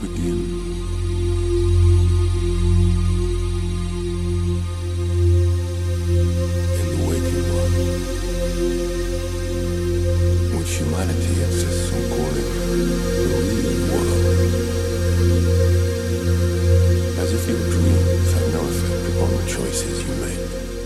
begin. In the waking world, which humanity insists on calling the real world. As if your dreams have no effect upon the choices you make.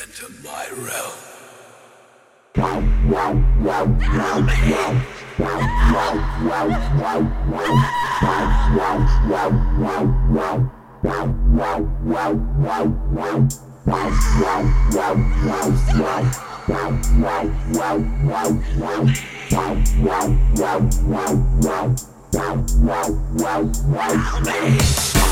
Enter my realm. Wow,